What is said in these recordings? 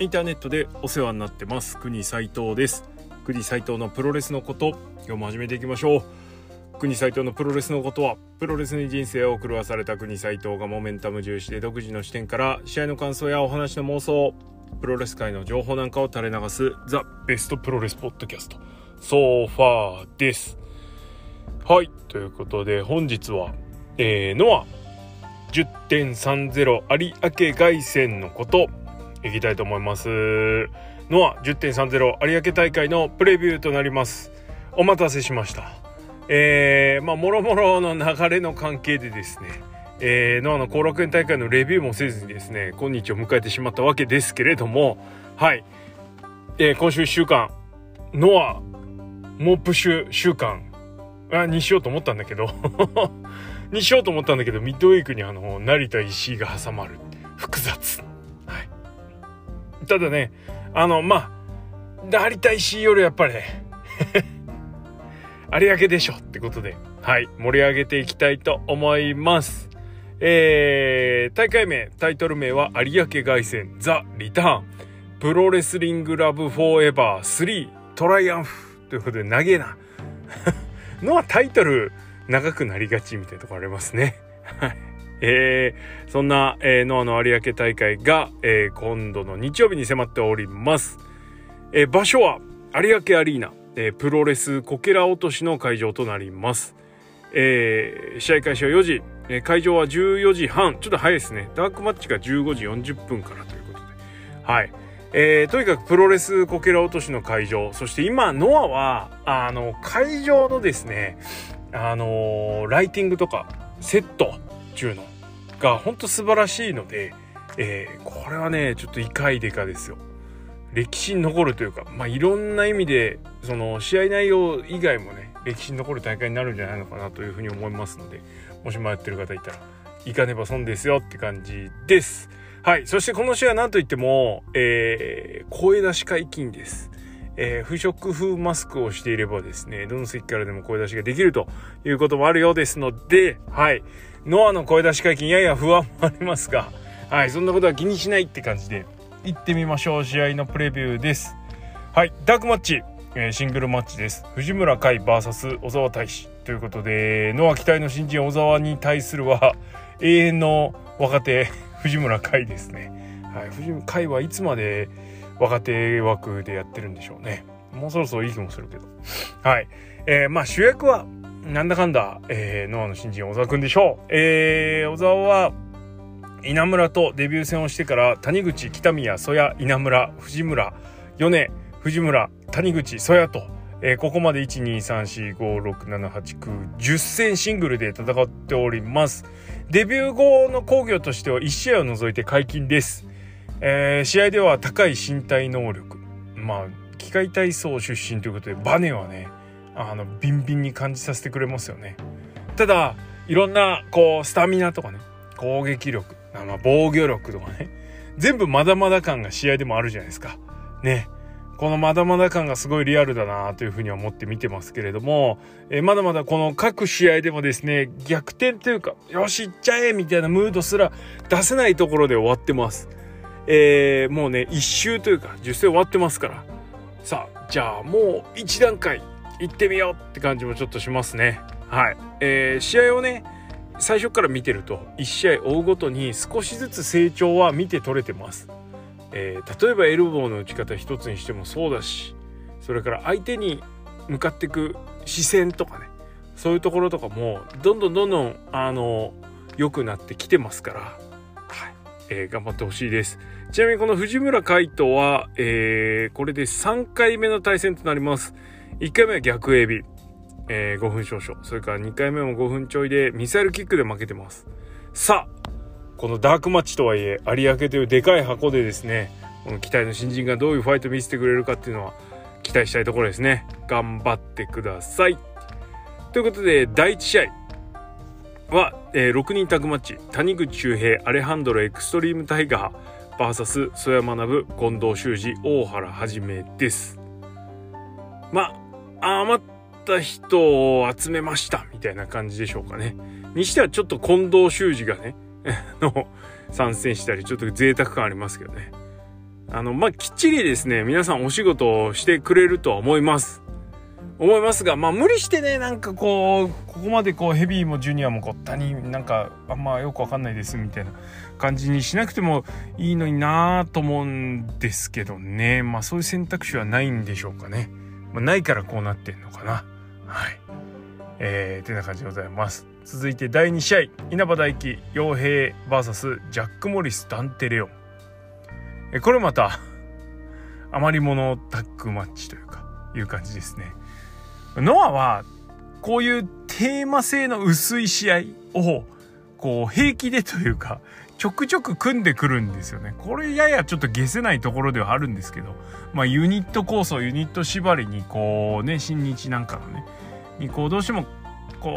インターネットでお世話になってます。国斉藤です。国斉藤のプロレスのこと今日も始めていきましょう。国斉藤のプロレスのことはプロレスに人生を狂わされた国斉藤がモメンタム重視で独自の視点から試合の感想やお話の妄想プロレス界の情報なんかを垂れ流すザ・ベストプロレスポッドキャスト。ソーファーです。はい。ということで本日は、えー、ノア10.30有明凱旋のこと。いきたいと思います。ノア10.30有明大会のプレビューとなります。お待たせしました。えー、まあもろもろの流れの関係でですねえー、ノアの後楽園大会のレビューもせずにですね今日を迎えてしまったわけですけれどもはい、えー、今週1週間ノアモープシュ週間あにしようと思ったんだけど にしようと思ったんだけどミッドウィークにあの成田石井が挟まる。複雑。ただねあのまあ成田石よりやっぱりね 有明でしょってことではい盛り上げていきたいと思いますえー、大会名タイトル名は有明凱旋ザ・リターンプロレスリングラブフォーエバー3トライアンフということで長えな のはタイトル長くなりがちみたいなとこありますね。はい。えー、そんな、えー、ノアの有明大会が、えー、今度の日曜日に迫っております。えー、場所は有明アリーナ、えー、プロレスこけら落としの会場となります。えー、試合開始は4時、えー、会場は14時半、ちょっと早いですね。ダークマッチが15時40分からということで。はい。えー、とにかくプロレスこけら落としの会場、そして今、ノアは、あの、会場のですね、あのー、ライティングとかセットっていうのが本当素晴らしいので、えー、これはねちょっと異界でかですよ。歴史に残るというか、まあ、いろんな意味でその試合内容以外もね歴史に残る大会になるんじゃないのかなというふうに思いますのでもし迷ってる方いたら行かねば損ですよって感じです。はい。そしてこの試合は何といっても、えー、声出し解禁です。えー、不織布マスクをしていればですね、どの席からでも声出しができるということもあるようですので、はい。ノアの声出し解禁やや不安もありますが、はい。そんなことは気にしないって感じで、行ってみましょう。試合のプレビューです。はい。ダークマッチ、えー、シングルマッチです。藤村海 VS 小沢大志ということで、ノア期待の新人小沢に対するは、永遠の若手、藤村海ですね。はい。藤村海はいつまで、若手枠でやってるんでしょうね。もうそろそろいい気もするけど。はい。えー、まあ主役は、なんだかんだ、えー、ノアの新人小沢くんでしょう。えー、小沢は、稲村とデビュー戦をしてから谷口、北宮、曽谷、稲村、藤村、米、藤村、谷口、曽谷と、えー、ここまで12345678910戦シングルで戦っております。デビュー後の工業としては1試合を除いて解禁です。えー、試合では高い身体能力。まあ機械体操出身ということでバネはねあのビンビンに感じさせてくれますよね。ただいろんなこうスタミナとかね攻撃力、まあ、防御力とかね全部まだまだ感が試合でもあるじゃないですか。ね。このまだまだ感がすごいリアルだなというふうに思って見てますけれども、えー、まだまだこの各試合でもですね逆転というかよし行っちゃえみたいなムードすら出せないところで終わってます。えー、もうね1周というか10戦終わってますから。さあじゃあもう1段階行ってみようって感じもちょっとしますねはい、えー、試合をね最初から見てると1試合追うごとに少しずつ成長は見て取れてます、えー、例えばエルボーの打ち方一つにしてもそうだしそれから相手に向かっていく視線とかねそういうところとかもどんどんどんどんあの良くなってきてますからはいえー、頑張ってほしいです。ちなみにこの藤村海斗は、えー、これで3回目の対戦となります。1回目は逆エビ、えー、5分少々。それから2回目も5分ちょいでミサイルキックで負けてます。さあ、このダークマッチとはいえ、有明というでかい箱でですね、この期待の新人がどういうファイト見せてくれるかっていうのは期待したいところですね。頑張ってください。ということで、第1試合。は、えー、6人タッグマッチ谷口周平アレハンドロエクストリームタイガー VS 曽山学近藤修二大原はじめですまあ余った人を集めましたみたいな感じでしょうかねにしてはちょっと近藤修二がね の参戦したりちょっと贅沢感ありますけどねあの、まあ、きっちりですね、皆さんお仕事をしてくれるとは思います。思いますが、まあ、無理してね、なんかこう、ここまでこう、ヘビーもジュニアもごったになんか、あんまよくわかんないです、みたいな感じにしなくてもいいのになぁと思うんですけどね。まあ、そういう選択肢はないんでしょうかね。まあ、ないからこうなってんのかな。はい。えー、てな感じでございます。続いて第2試合、稲葉大輝、傭兵 VS ジャック・モリス、ダンテレオン。えこれまた、余り物タッグマッチというか、いう感じですね。ノアは、こういうテーマ性の薄い試合を、こう、平気でというか、ちょくちょく組んでくるんですよね。これややちょっと消せないところではあるんですけど、まあユニット構想、ユニット縛りにこうね、新日なんかのね、にこうどうしてもこ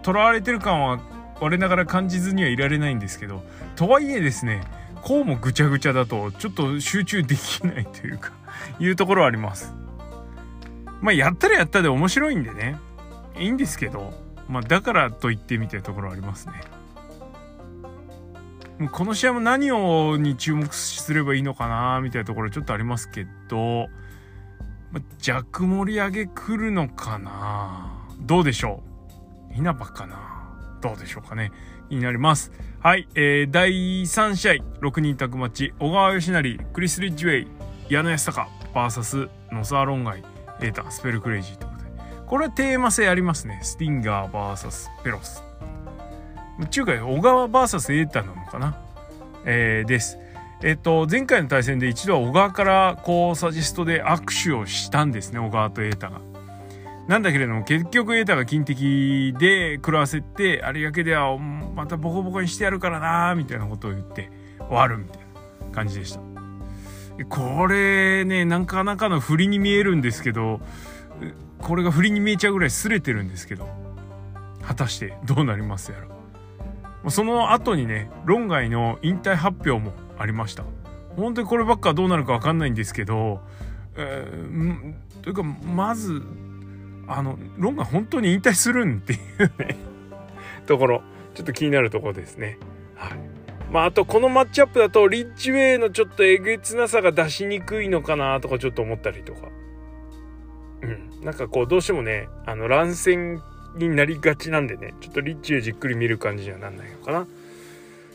う、囚われてる感は我ながら感じずにはいられないんですけど、とはいえですね、こうもぐちゃぐちゃだとちょっと集中できないというか、いうところはあります。まあやったらやったで面白いんでね、いいんですけど、まあだからと言ってみたいところはありますね。この試合も何をに注目すればいいのかなみたいなところちょっとありますけど、ま、弱盛り上げ来るのかな？どうでしょう？稲葉かな？どうでしょうかね？気になります。はい、えー、第3試合、6人タッグマッチ、小川義成、クリス・リッジウェイ、矢野康隆、VS ノサーロンガイ、エータ、スペルクレイジーということで。これはテーマ性ありますね。スティンガー VS ペロス。中華小川 VS エータなのかな、えー、です。えっ、と、前回の対戦で一度は小川からこうサジストで握手をしたんですね、小川とエータが。なんだけれども結局エータが金敵で食らわせて有明ではまたボコボコにしてやるからなみたいなことを言って終わるみたいな感じでした。これねなかなかの振りに見えるんですけどこれが振りに見えちゃうぐらい擦れてるんですけど果たしてどうなりますやら。その後にね、論外の引退発表もありました。本当にこればっかどうなるかわかんないんですけど、えー、というか、まず、あの、論外本当に引退するんっていうね ところ、ちょっと気になるところですね。はい。まあ、あとこのマッチアップだと、リッチウェイのちょっとえげつなさが出しにくいのかなとかちょっと思ったりとか。うん。なんかこう、どうしてもね、あの、乱戦になりがちなんでねちょっとリッチでじっくり見る感じにはなんないのかな。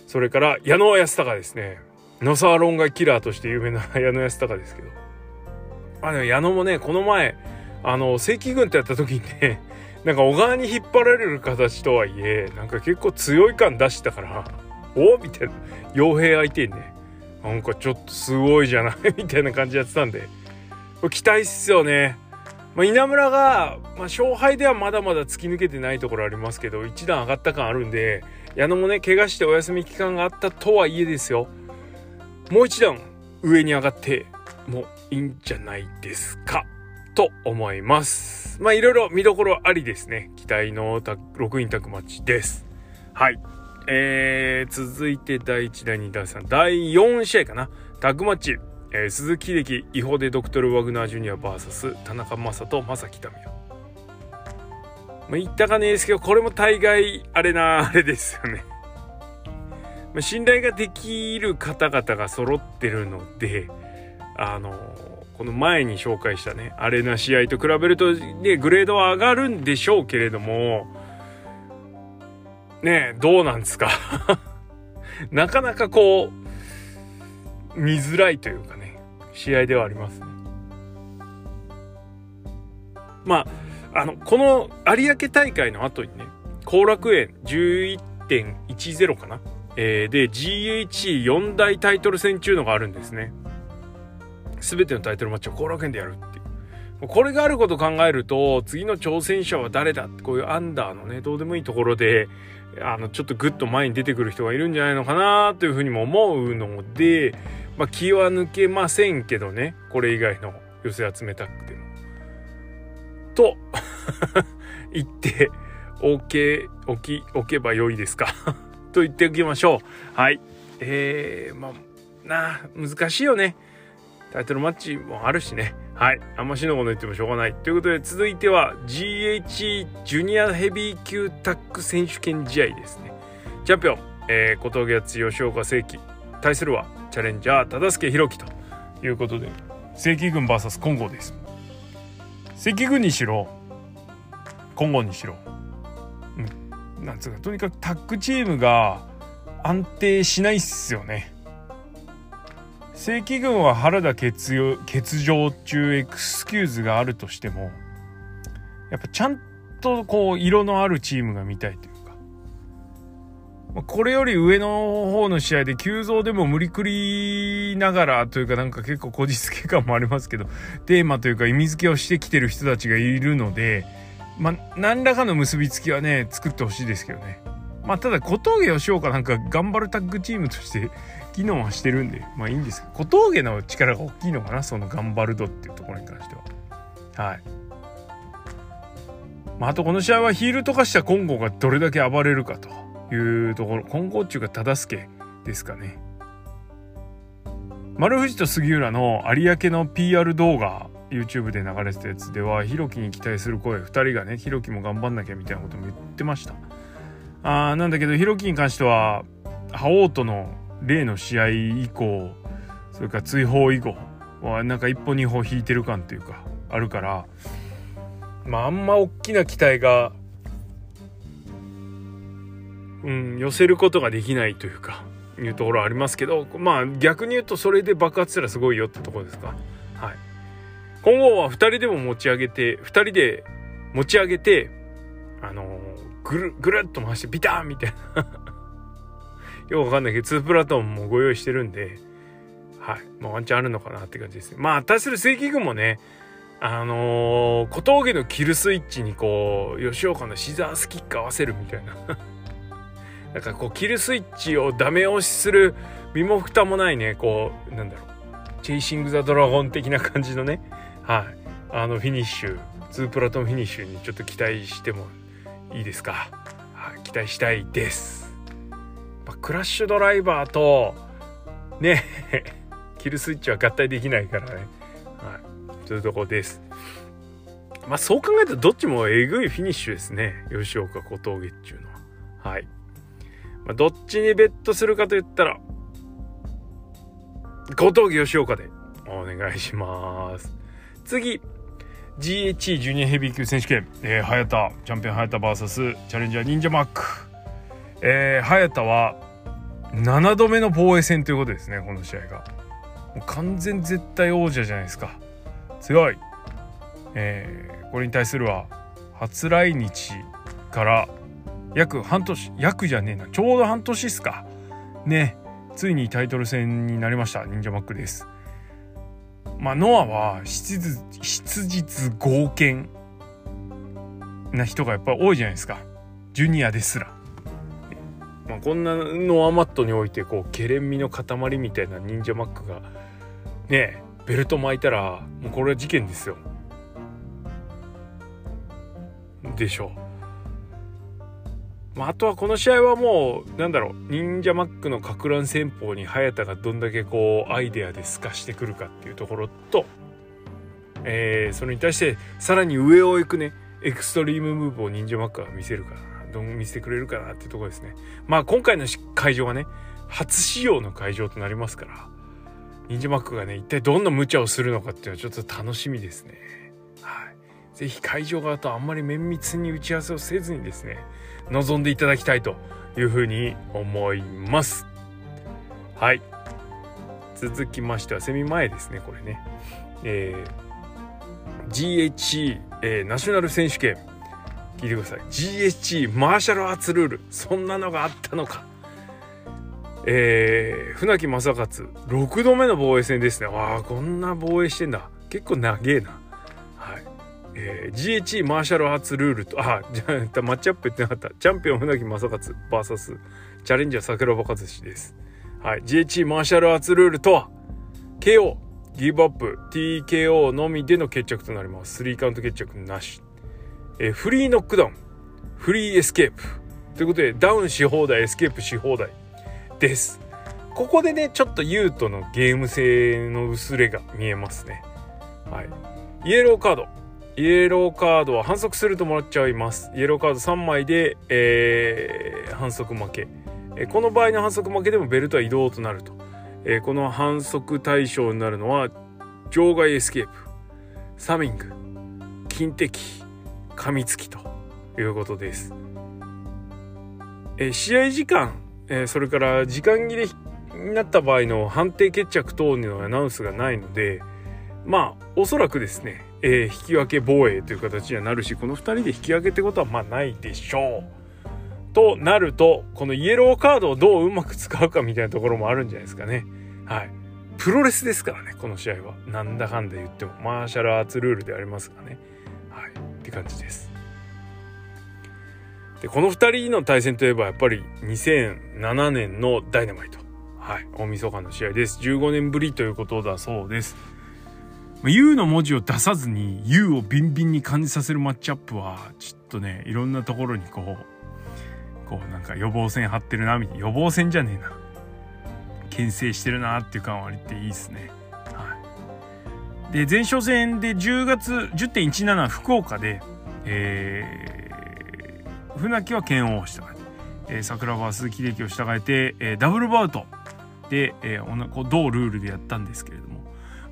それから矢野安隆ですね。野沢論外キラーとして有名な 矢野安隆ですけど。あでも矢野もねこの前あの正規軍ってやった時にね なんか小川に引っ張られる形とはいえなんか結構強い感出したからおみたいな。傭兵相手にねなんかちょっとすごいじゃない？みたいな感じやってたんで。期待っすよね。まあ、稲村が、まあ、勝敗ではまだまだ突き抜けてないところありますけど一段上がった感あるんで矢野もね怪我してお休み期間があったとはいえですよ。もう一段上に上がってもいいんじゃないですか。と思います。まあいろいろ見どころありですね。期待の6人タッグマッチです。はい。えー、続いて第1第2第3第4試合かな。タッグマッチえー、鈴木秀樹違法でドクトル・ワグナー・ジュニア VS 田中将人正木民也まあ言ったかねえですけどこれも大概あれな あれですよね。まあ信頼ができる方々が揃ってるのであのこの前に紹介したねあれな試合と比べるとねグレードは上がるんでしょうけれどもねえどうなんですか？なかなかこう見づらいというかね試合ではありますね。まあ、あの、この有明大会の後にね、後楽園11.10かな、えー、で、GH4 大タイトル戦中のがあるんですね。すべてのタイトルマッチを後楽園でやるっていう。これがあることを考えると、次の挑戦者は誰だってこういうアンダーのね、どうでもいいところで、あの、ちょっとグッと前に出てくる人がいるんじゃないのかなというふうにも思うので、まあ、気は抜けませんけどねこれ以外の寄せ集めたくても。と 言っておけおきおけばよいですか と言っておきましょう。はい。えー、まあなあ難しいよね。タイトルマッチもあるしね。はい。あんましのこと言ってもしょうがない。ということで、続いては GH ジュニアヘビー級タッグ選手権試合ですね。チャンピオン、えー、小峠敦吉岡正輝。対するはチャレンジャー忠助弘樹ということで正規軍 VS 金剛です。正規軍にしろ金剛にしろ、うん、なんつうかとにかくタッグチームが安定しないっすよね。正規軍は原田欠欠場中エクスキューズがあるとしてもやっぱちゃんとこう色のあるチームが見たいという。これより上の方の試合で急増でも無理くりながらというかなんか結構こじつけ感もありますけどテーマというか意味付けをしてきてる人たちがいるのでまあ何らかの結びつきはね作ってほしいですけどね。まあただ小峠吉岡なんか頑張るタッグチームとして機能はしてるんでまあいいんですけど小峠の力が大きいのかなその頑張る度っていうところに関しては。はい。まあ、あとこの試合はヒールとかした金剛がどれだけ暴れるかと。いうところ金剛中が忠助ですかね。丸藤と杉浦の有明の PR 動画 YouTube で流れてたやつではひろきに期待する声2人がねひろきも頑張んなきゃみたいなことも言ってました。あーなんだけどひろきに関しては覇王との例の試合以降それから追放以後はなんか一歩二歩引いてる感というかあるからまああんま大きな期待がうん寄せることができないというかいうところありますけどまあ逆に言うとそれで爆発したらすごいよってとこですか？はい。今後は2人でも持ち上げて2人で持ち上げてあのー、ぐるぐるっと回してビターンみたいな。よくわかんないけど2プラトンもご用意してるんではい、まあ、ワンチャンあるのかなって感じですね。まあ対する正規軍もねあのー、小峠のキルスイッチにこう吉岡のシザースキック合わせるみたいな。なんかこうキルスイッチをダメ押しする身も蓋もないね。こうなんだろう。チェイシング・ザ・ドラゴン的な感じのね。はい。あのフィニッシュ。2プラトンフィニッシュにちょっと期待してもいいですか、はい、期待したいです、まあ、クラッシュドライバーとね キルスイッチは合体できないからね。とい。うとこです。まあそう考えるとどっちもえぐいフィニッシュですね。吉岡小峠っていうのは。はい。まあ、どっちにベットするかと言ったら、小峠吉岡でお願いします。次、GHE ジュニアヘビー級選手権、えー、早田、チャンピオン早田 VS チャレンジャー忍者マック。えー、早田は7度目の防衛戦ということですね、この試合が。もう完全絶対王者じゃないですか。強い、えー、これに対するは初来日から約半年約じゃねえなちょうど半年っすか。ねついにタイトル戦になりました忍者マックです。まあノアは質実剛健な人がやっぱり多いじゃないですか。ジュニアですら。まあ、こんなノアマットにおいてこうケレン味の塊みたいな忍者マックがねベルト巻いたらもうこれは事件ですよ。でしょう、まあ、あとはこの試合はもうなんだろう忍者マックのか乱戦法に早田がどんだけこうアイデアで透かしてくるかっていうところと、えー、それに対してさらに上を行くねエクストリームムーブを忍者マックが見せるからどん見せてくれるかなっていうところですねまあ今回の会場はね初使用の会場となりますから忍者マックがね一体どんな無茶をするのかっていうのはちょっと楽しみですね。はい。ぜひ会場側とあんまり綿密に打ち合わせをせずにですね望んでいただきたいというふうに思います。はい。続きましてはセミ前ですねこれね。えー、GHE、えー、ナショナル選手権。聞いてください。GHE マーシャルアーツルール。そんなのがあったのか。えー、船木正勝6度目の防衛戦ですね。わあこんな防衛してんだ。結構長えな。えー、GHE マーシャルアーツルールとあじゃあマッチアップ言ってなかったチャンピオン船木正勝 VS チャレンジャー桜庭和志ですはい GHC マーシャルアーツルールとは KO ギブアップ TKO のみでの決着となります3カウント決着なし、えー、フリーノックダウンフリーエスケープということでダウンし放題エスケープし放題です。ここでね、ちょっとユートのゲーム性の薄れが見えますね。はい。イエローカード。イエローカードは反則するともらっちゃいます。イエローカード3枚で、えー、反則負け。えこの場合の反則負けでもベルトは移動となると。え、この反則対象になるのは場外エスケープサミング金敵噛みつきということです、え、試合時間、え、それから時間切れになった場合の判定決着等のアナウンスがないのでまあおそらくですね、えー、引き分け防衛という形にはなるしこの2人で引き分けってことはまあないでしょう。となるとこのイエローカードをどううまく使うかみたいなところもあるんじゃないですかね。はい。プロレスですからねこの試合は。なんだかんだ言ってもマーシャルアーツルールでありますがね。はい。って感じです。でこの2人の対戦といえばやっぱり2007年のダイナマイト。はい。大晦日の試合です。15年ぶりということだそうです。U の文字を出さずに U をビンビンに感じさせるマッチアップはちょっとねいろんなところにこうこうなんか予防線張ってるなみたいな。予防線じゃねえな。牽制してるなっていう感はありっていいですね。はい、で前哨戦で10月10.17福岡で、えー、船木は剣王を従ええー、桜庭鈴木秀樹を従えて、えー、ダブルバウトで、えー、同ルールでやったんですけれども、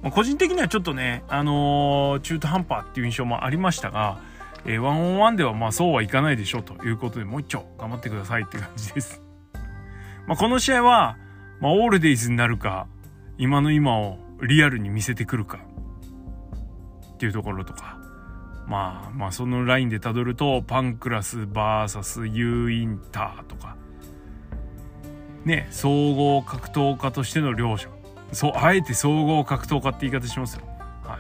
まあ、個人的にはちょっとね、あのー、中途半端っていう印象もありましたが、えー、ワンオンワンではまあそうはいかないでしょうということでもう一丁頑張ってくださいって感じです。まあ、この試合は、まあ、オールデイズになるか、今の今をリアルに見せてくるかっていうところとか、まあまあそのラインでたどると、パンクラス VS ユーインターとか、ね、総合格闘家としての両者。そう、あえて総合格闘家って言い方しますよ。はい。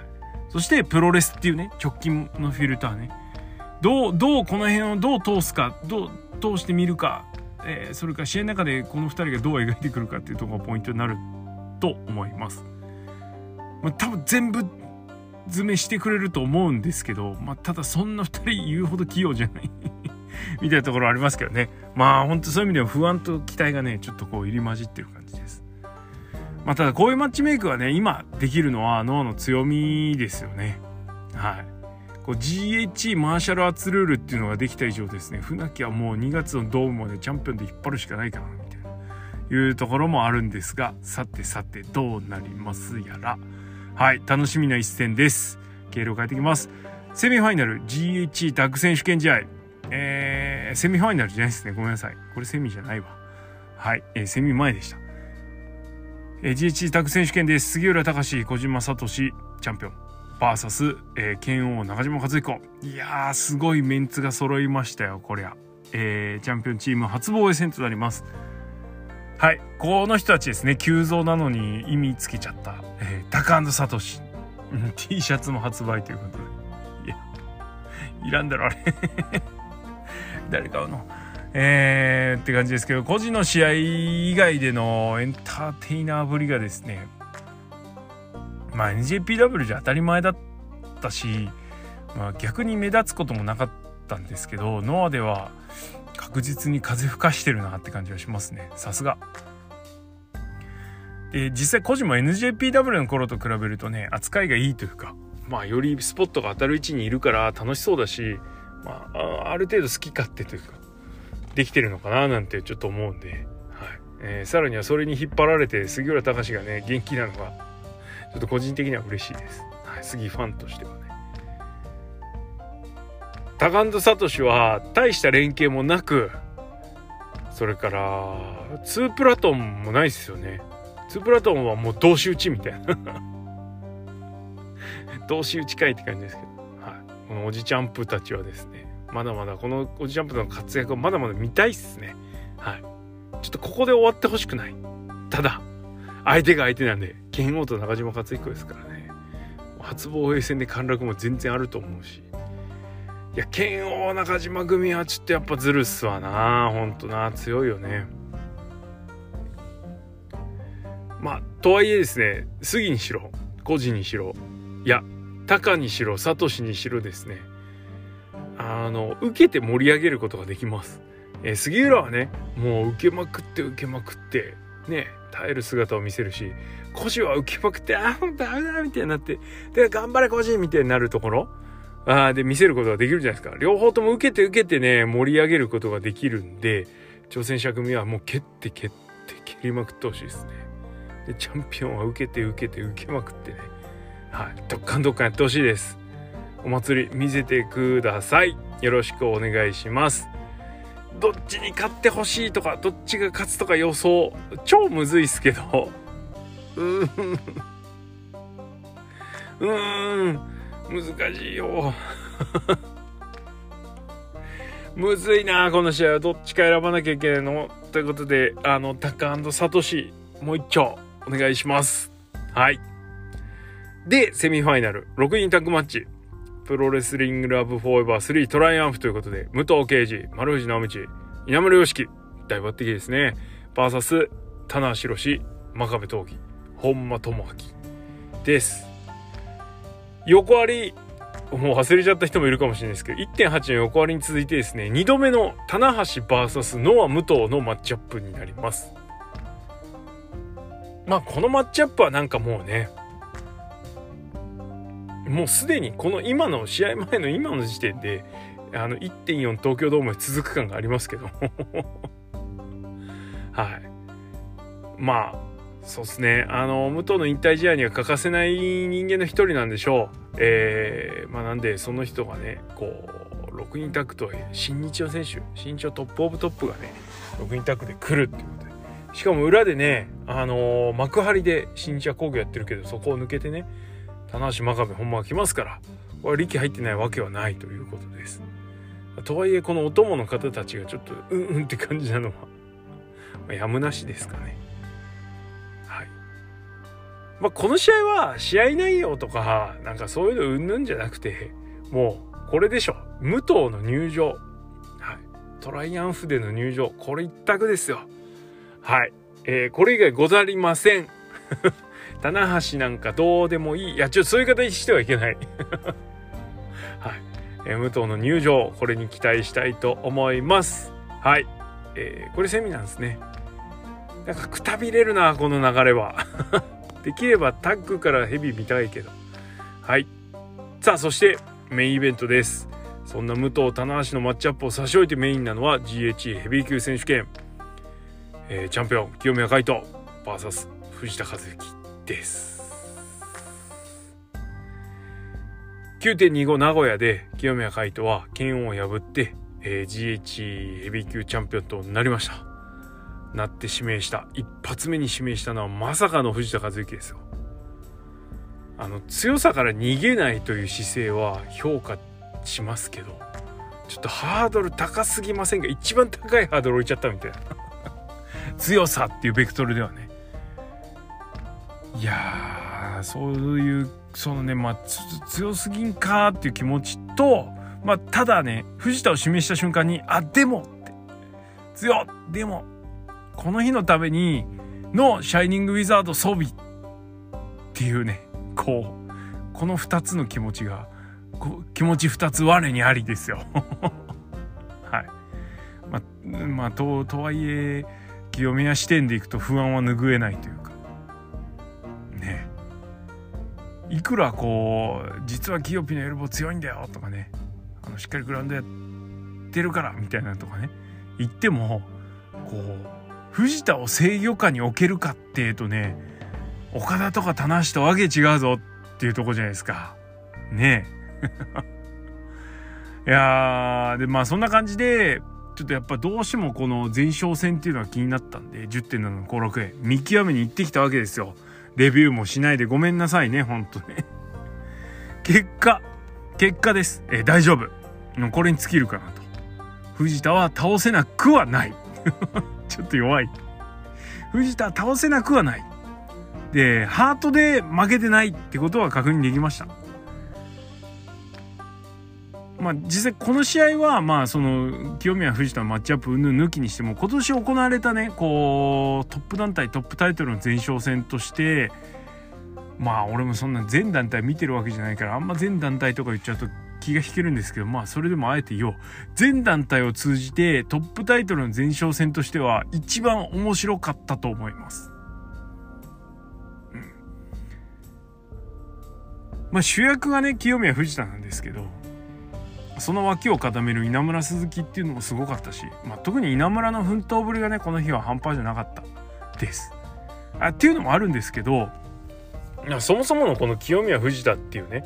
そしてプロレスっていうね、直近のフィルターね。どうどうこの辺をどう通すかどう通してみるか、えー、それから試合の中でこの2人がどう描いてくるかっていうとこがポイントになると思います。まあ、多分全部詰めしてくれると思うんですけど、まあ、ただそんな2人言うほど器用じゃない みたいなところありますけどねまあ本当そういう意味では不安と期待がねちょっとこう入り混じってる感じです。まあ、ただこういうマッチメイクはね今できるのは脳の強みですよね。はい。こう GHE マーシャルアーツルールっていうのができた以上ですね船木はもう2月のドームまでチャンピオンで引っ張るしかないかなみたいないうところもあるんですがさてさてどうなりますやら。はい楽しみな一戦です。経路を変えていきます。セミファイナル GHE タッグ選手権試合。えー、セミファイナルじゃないですね。ごめんなさい。これセミじゃないわ。はい、えー、セミ前でした。えー、GHE タッグ選手権です。杉浦隆小島聡チャンピオン。VS、えー、剣王中島和彦。いやーすごいメンツが揃いましたよこりゃ、えー、チャンピオンチーム初防衛戦となります。はい。この人たちですね。急増なのに意味つけちゃった、えー、タカサトシ。T シャツも発売ということで。いやいらんだろあれ。誰買うの？えー、って感じですけど個人の試合以外でのエンターテイナーぶりがですねまあ NJPW じゃ当たり前だったし、まあ、逆に目立つこともなかったんですけどノアでは確実に風吹かしてるなって感じがしますねさすが。で実際個人も NJPW の頃と比べるとね扱いがいいというかまあよりスポットが当たる位置にいるから楽しそうだし、まあ、ある程度好き勝手というかできてるのかななんてちょっと思うんで、はいえー、さらにはそれに引っ張られて杉浦隆がね元気なのがちょっと個人的には嬉しいです。はい、杉ファンとしてはね。タカンドサトシは大した連携もなく、それから、ツープラトンもないですよね。ツープラトンはもう同士打ちみたいな 同士打ちかいって感じですけど、はい、このおじちゃんプたちはですね、まだまだこのおじちゃんプの活躍をまだまだ見たいっすね。はい。ちょっとここで終わってほしくない。ただ、相手が相手なんで剣王と中島克彦ですからね初防衛戦で陥落も全然あると思うしいや剣王中島組はちょっとやっぱずるっすわなほんとな強いよねまあとはいえですね杉にしろ孤児にしろいや高にしろサトシにしろですねあの受けて盛り上げることができます、えー、杉浦はねもう受けまくって受けまくってね耐える姿を見せるし腰は受けまくってああダメだみたいになってで頑張れ腰みたいになるところ。あで見せることができるじゃないですか。両方とも受けて受けてね盛り上げることができるんで挑戦者組はもう蹴って蹴って蹴りまくってほしいですね。でチャンピオンは受けて受けて受けまくってね。はい。どっかんどっかんやってほしいです。お祭り見せてください。よろしくお願いします。どっちに勝ってほしいとかどっちが勝つとか予想。超むずいっすけど。うーん。うーん。難しいよ。むずいなこの試合は。どっちか選ばなきゃいけないの。ということであのタカサトシもう一丁お願いします。はい。でセミファイナル。6人タッグマッチ。プロレスリングラブフォーエバー3トライアンフということで武藤敬司丸藤直道稲村良樹大抜擢ですね。バーサス棚橋宏真壁闘技本間智明です。横割りもう忘れちゃった人もいるかもしれないですけど1.8の横割りに続いてですね2度目の棚橋 VS ノア武藤のマッチアップになります。まあこのマッチアップはなんかもうねもうすでにこの今の試合前の今の時点であの1.4東京ドーム続く感がありますけど はい。まあそうですね。あの武藤の引退試合には欠かせない人間の一人なんでしょう。えー、まあなんでその人がねこう6人タッグと新日の選手新日トップオブトップがね6人タッグで来るっていうことで。しかも裏でねあの、幕張で新日は工業やってるけどそこを抜けてね棚橋真壁本間が来ますからこれ力入ってないわけはないということです。とはいえこのお供の方たちがちょっとうんうんって感じなのは、まあ、やむなしですかね。はい。まあこの試合は試合内容とかなんかそういうのうんぬんじゃなくてもうこれでしょ武藤の入場、はい、トライアンフでの入場これ一択ですよ。はい。えー、これ以外ござりません。棚橋なんかどうでもいい。いや、ちょっとそういう形してはいけない。はい。えー、武藤の入場、これに期待したいと思います。はい。えー、これセミなんですね。なんかくたびれるな、この流れは。できればタッグからヘビ見たいけど。はい。さあ、そしてメインイベントです。そんな武藤、棚橋のマッチアップを差し置いてメインなのは GH ヘビー級選手権。えー、チャンピオン、清宮海斗 VS 藤田和幸。です。9.25名古屋で清宮海斗は剣を破って、えー、GH ヘビー級チャンピオンとなりました。なって指名した一発目に指名したのはまさかの藤田和幸ですよ。あの強さから逃げないという姿勢は評価しますけどちょっとハードル高すぎませんが一番高いハードル置いちゃったみたいな。強さっていうベクトルではね。いやそういうそのねまあ強すぎんかっていう気持ちとまあただね藤田を示した瞬間にあでもって。強っでも。この日のためにのシャイニングウィザード装備っていうねこうこの2つの気持ちが気持ち2つ我にありですよ。はい。まあまあととはいえ清宮視点でいくと不安は拭えないという。いくらこう実はキヨピのエルボー強いんだよとかねあのしっかりグラウンドやってるからみたいなとかね言ってもこう藤田を制御下に置けるかっていうとね岡田とか棚橋とわけ違うぞっていうとこじゃないですか。ねえ。いやでまあそんな感じでちょっとやっぱどうしてもこの前哨戦っていうのは気になったんで10.7の後楽園見極めに行ってきたわけですよ。レビューもしないでごめんなさいね、ほんとね。結果、結果です。え、大丈夫。これに尽きるかなと。藤田は倒せなくはない。ちょっと弱い。藤田倒せなくはない。で、ハートで負けてないってことは確認できました。まあ、実際この試合はまあその清宮藤田のマッチアップ抜きにしても今年行われたねこうトップ団体トップタイトルの前哨戦としてまあ俺もそんな全団体見てるわけじゃないからあんま全団体とか言っちゃうと気が引けるんですけどまあそれでもあえて言おう全団体を通じてトップタイトルの前哨戦としては一番面白かったと思います。まあ主役がね清宮藤田なんですけどその脇を固める稲村鈴木っていうのもすごかったし、まあ、特に稲村の奮闘ぶりがねこの日は半端じゃなかったです。あっていうのもあるんですけどそもそものこの清宮藤田っていうね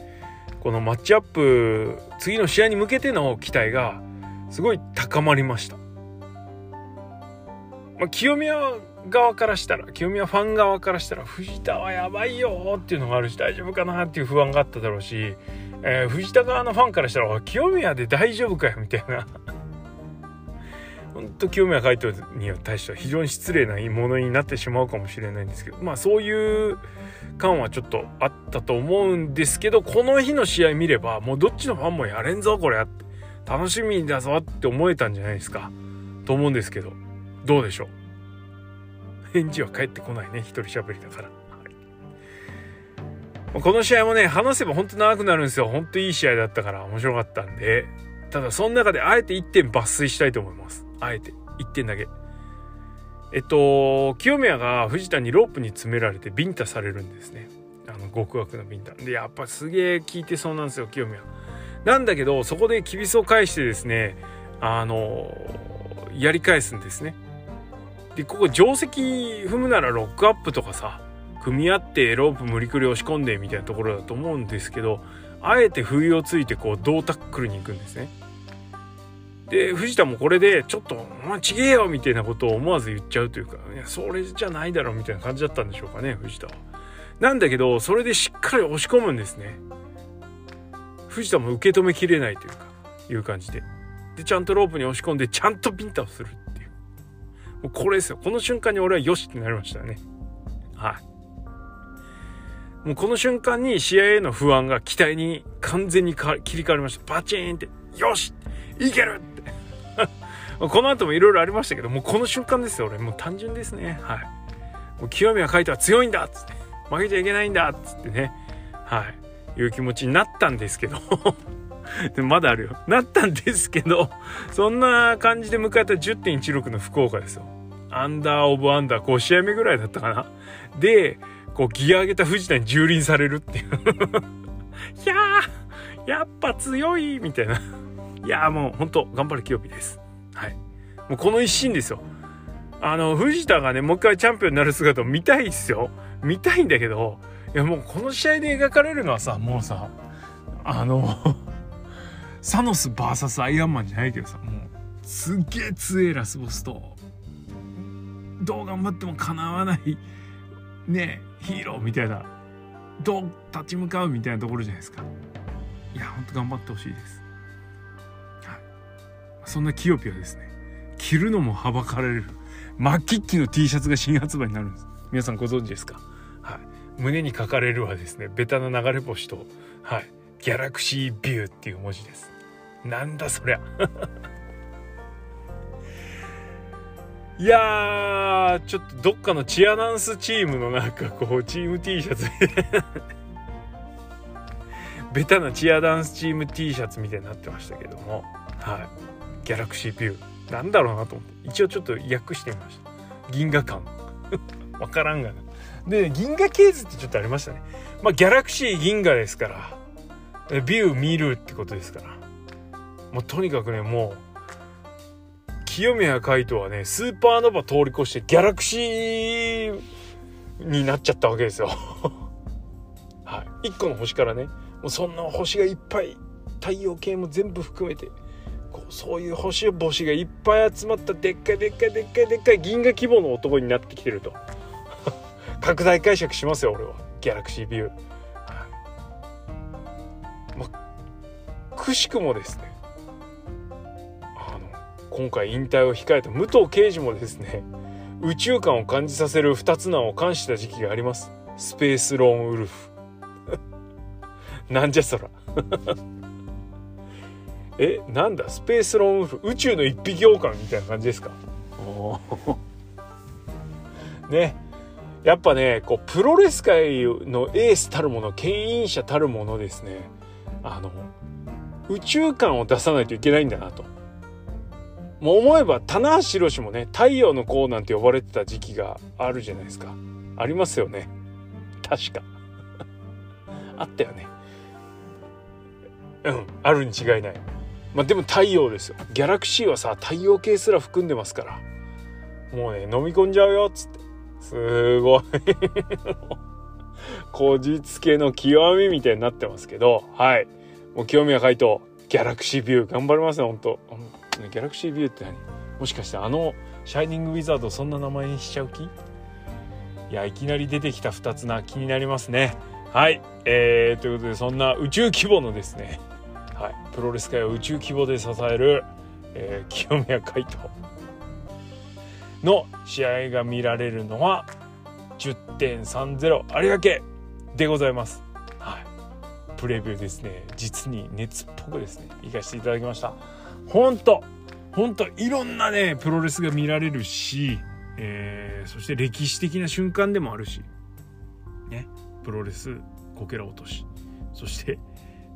このマッチアップ次の試合に向けての期待がすごい高まりました。まあ、清宮側からしたら清宮ファン側からしたら藤田はやばいよっていうのがあるし大丈夫かなっていう不安があっただろうし、えー、藤田側のファンからしたら清宮で大丈夫かよみたいな。本当清宮海斗に対しては非常に失礼なものになってしまうかもしれないんですけどまあそういう感はちょっとあったと思うんですけどこの日の試合見ればもうどっちのファンもやれんぞこれ。楽しみだぞって思えたんじゃないですか。と思うんですけどどうでしょう？返事は返ってこないね一人喋りだから。この試合もね、話せば本当長くなるんですよ。本当いい試合だったから面白かったんで。ただ、その中であえて1点抜粋したいと思います。あえて。1点だけ。えっと、清宮が藤田にロープに詰められてビンタされるんですね。あの、極悪のビンタ。で、やっぱすげえ効いてそうなんですよ、清宮。なんだけど、そこでキビスを返してですね、あの、やり返すんですね。で、ここ定石踏むならロックアップとかさ、組み合ってロープ無理くり押し込んでみたいなところだと思うんですけど、あえて不意をついてこう、胴タックルに行くんですね。で藤田もこれでちょっと「お前ちげえよ」みたいなことを思わず言っちゃうというか「いやそれじゃないだろ」みたいな感じだったんでしょうかね藤田は。なんだけどそれでしっかり押し込むんですね。藤田も受け止めきれないというかいう感じで。でちゃんとロープに押し込んでちゃんとビンタをする。もうこれですよ。この瞬間に俺はよしってなりましたね。はい。もうこの瞬間に試合への不安が期待に完全に切り替わりました。バチーンって、よしいけるって この後もいろいろありましたけどもうこの瞬間ですよ俺もう単純ですねはいもう清宮海斗は強いんだっつって負けちゃいけないんだっつってねはいいう気持ちになったんですけど でまだあるよなったんですけどそんな感じで迎えた10.16の福岡ですよアンダーオブアンダー5試合目ぐらいだったかなでこうギア上げた藤田に蹂躙されるっていう いやーやっぱ強いみたいないやもうほんと頑張る清日です。はい。もうこの一心ですよ。あの、藤田がね、もう一回チャンピオンになる姿を見たいっすよ。見たいんだけど、いやもうこの試合で描かれるのはさ、もうさ、あのサノス VS アイアンマンじゃないけどさ、もう、すっげえ強えラスボスと、どう頑張ってもかなわない、ねヒーローみたいな、どう立ち向かうみたいなところじゃないですか。いや、ほんと頑張ってほしいです。はい。そんなキヨピはですね着るのもはばかられるマッキッキの T シャツが新発売になるんです。皆さんご存知ですか？はい。胸に書かれるはですねベタな流れ星とはい。ギャラクシービューっていう文字です。なんだそりゃ。いやちょっとどっかのチアダンスチームのなんかこうチーム T シャツ。ベタなチアダンスチーム T シャツみたいになってましたけども。はい。ギャラクシービュー。なんだろうなと思って。一応ちょっと訳してみました。銀河感 わからんがな。で銀河系図ってちょっとありましたね。まあギャラクシー銀河ですから。ビュー見るってことですから。もうとにかくねもう清宮海斗はねスーパーノヴァ通り越してギャラクシーになっちゃったわけですよ。はい。1個の星からねもうそんな星がいっぱい太陽系も全部含めてこうそういう星々がいっぱい集まったでっかいでっかいでっかいでっかい銀河規模の男になってきてると。拡大解釈しますよ俺は。ギャラクシービュー、くしくもですねあの今回引退を控えた武藤敬司もですね宇宙観を感じさせる二つ名を冠した時期があります。スペースローンウルフ。なんじゃそら。えなんだ？スペースロンウルフ？宇宙の一匹狼みたいな感じですか？ね。やっぱねこうプロレス界のエースたるもの牽引者たるものですね。あの宇宙観を出さないといけないんだなと。もう思えば棚橋宏もね太陽の子なんて呼ばれてた時期があるじゃないですか。ありますよね。確か。あったよね。うんあるに違いない。まあでも太陽ですよ。ギャラクシーはさ太陽系すら含んでますから。もうね飲み込んじゃうよっつって。すごい。こじつけの極みみたいになってますけど、はい。もう清宮海斗、ギャラクシービュー頑張りますね、本当ギャラクシービューって何？もしかしてあのシャイニングウィザードそんな名前にしちゃう気？いや、いきなり出てきた2つな気になりますね。はい。えー、ということで、そんな宇宙規模のですね、はい。プロレス界を宇宙規模で支える、えー、清宮海斗の試合が見られるのは10.30有明でございます。プレビューですね。実に熱っぽくですね、行かせていただきました。ほんと、ほんといろんなね、プロレスが見られるし、えー、そして歴史的な瞬間でもあるし、ね、プロレスこけら落とし、そして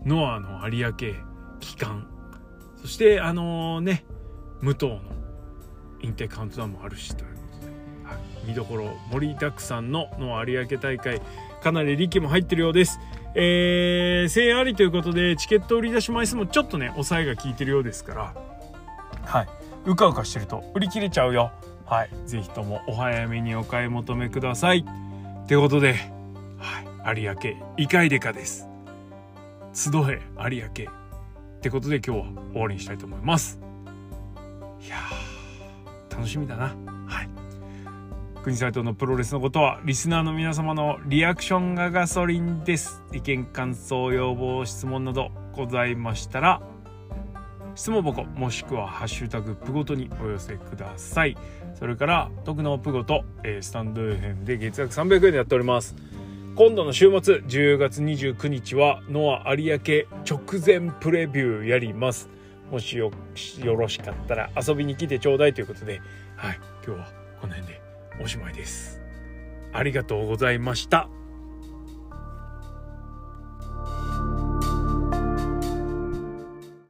ノアの有明帰還、そしてあの、ね、武藤の引退カウントダウンもあるしということで、見どころ盛りだくさんのの有明大会かなり力も入ってるようです。えー、声援ありということでチケット売り出し枚数もちょっとね抑えが効いてるようですから。はい。うかうかしてると売り切れちゃうよ。はい。是非ともお早めにお買い求めください。ってことで、はい、有明イカイデカです。集え有明。ってことで今日は終わりにしたいと思います。いや楽しみだな。はい。国サイトのプロレスのことはリスナーの皆様のリアクションがガソリンです。意見感想要望質問などございましたら質問箱もしくはハッシュタグプごとにお寄せください。それから徳のプごと、えー、スタンド FM で月額300円でやっております今度の週末10月29日はノア有明直前プレビューやります。もしよろしかったら遊びに来てちょうだいということではい今日はこの辺で。おしまいです。ありがとうございました。